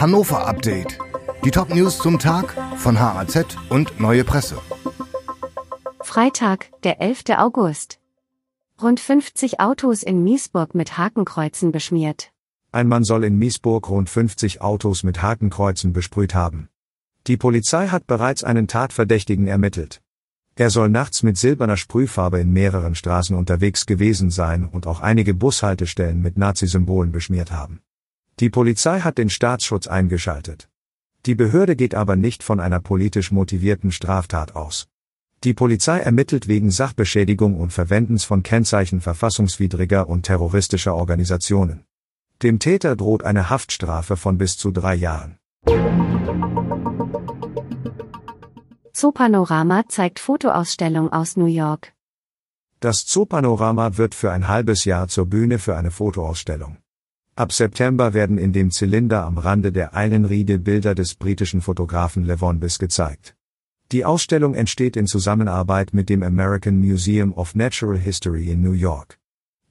Hannover Update. Die Top-News zum Tag von HAZ und Neue Presse. Freitag, der 11. August. Rund 50 Autos in Miesburg mit Hakenkreuzen beschmiert. Ein Mann soll in Miesburg rund 50 Autos mit Hakenkreuzen besprüht haben. Die Polizei hat bereits einen Tatverdächtigen ermittelt. Er soll nachts mit silberner Sprühfarbe in mehreren Straßen unterwegs gewesen sein und auch einige Bushaltestellen mit Nazi-Symbolen beschmiert haben. Die Polizei hat den Staatsschutz eingeschaltet. Die Behörde geht aber nicht von einer politisch motivierten Straftat aus. Die Polizei ermittelt wegen Sachbeschädigung und Verwendens von Kennzeichen verfassungswidriger und terroristischer Organisationen. Dem Täter droht eine Haftstrafe von bis zu drei Jahren. Zoopanorama zeigt Fotoausstellung aus New York. Das Zoopanorama wird für ein halbes Jahr zur Bühne für eine Fotoausstellung. Ab September werden in dem Zylinder am Rande der Eilenriede Bilder des britischen Fotografen Levon Biss gezeigt. Die Ausstellung entsteht in Zusammenarbeit mit dem American Museum of Natural History in New York.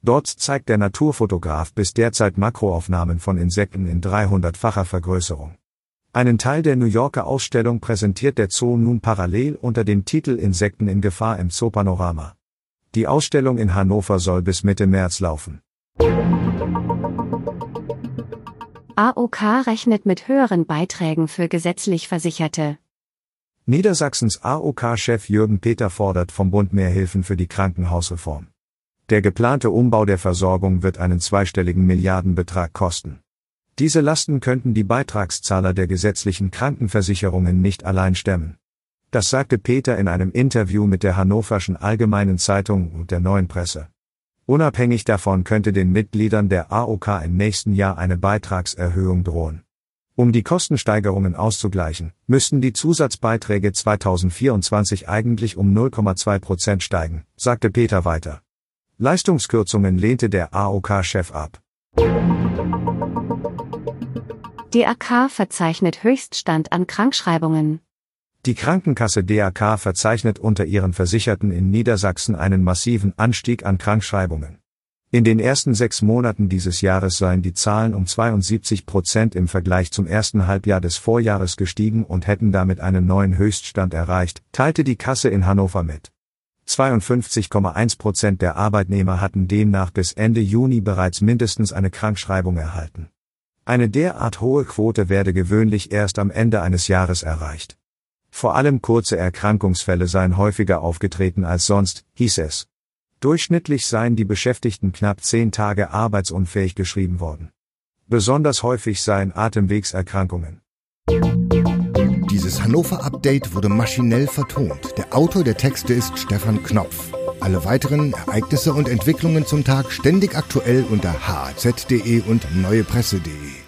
Dort zeigt der Naturfotograf bis derzeit Makroaufnahmen von Insekten in 300-facher Vergrößerung. Einen Teil der New Yorker Ausstellung präsentiert der Zoo nun parallel unter dem Titel Insekten in Gefahr im Zoopanorama. Die Ausstellung in Hannover soll bis Mitte März laufen. AOK rechnet mit höheren Beiträgen für gesetzlich Versicherte. Niedersachsens AOK-Chef Jürgen Peter fordert vom Bund mehr Hilfen für die Krankenhausreform. Der geplante Umbau der Versorgung wird einen zweistelligen Milliardenbetrag kosten. Diese Lasten könnten die Beitragszahler der gesetzlichen Krankenversicherungen nicht allein stemmen. Das sagte Peter in einem Interview mit der Hannoverschen Allgemeinen Zeitung und der Neuen Presse. Unabhängig davon könnte den Mitgliedern der AOK im nächsten Jahr eine Beitragserhöhung drohen. Um die Kostensteigerungen auszugleichen, müssten die Zusatzbeiträge 2024 eigentlich um 0,2 Prozent steigen, sagte Peter weiter. Leistungskürzungen lehnte der AOK-Chef ab. DAK verzeichnet Höchststand an Krankschreibungen. Die Krankenkasse DAK verzeichnet unter ihren Versicherten in Niedersachsen einen massiven Anstieg an Krankschreibungen. In den ersten sechs Monaten dieses Jahres seien die Zahlen um 72 Prozent im Vergleich zum ersten Halbjahr des Vorjahres gestiegen und hätten damit einen neuen Höchststand erreicht, teilte die Kasse in Hannover mit. 52,1 Prozent der Arbeitnehmer hatten demnach bis Ende Juni bereits mindestens eine Krankschreibung erhalten. Eine derart hohe Quote werde gewöhnlich erst am Ende eines Jahres erreicht. Vor allem kurze Erkrankungsfälle seien häufiger aufgetreten als sonst, hieß es. Durchschnittlich seien die Beschäftigten knapp zehn Tage arbeitsunfähig geschrieben worden. Besonders häufig seien Atemwegserkrankungen. Dieses Hannover Update wurde maschinell vertont. Der Autor der Texte ist Stefan Knopf. Alle weiteren Ereignisse und Entwicklungen zum Tag ständig aktuell unter hz.de und neuepresse.de.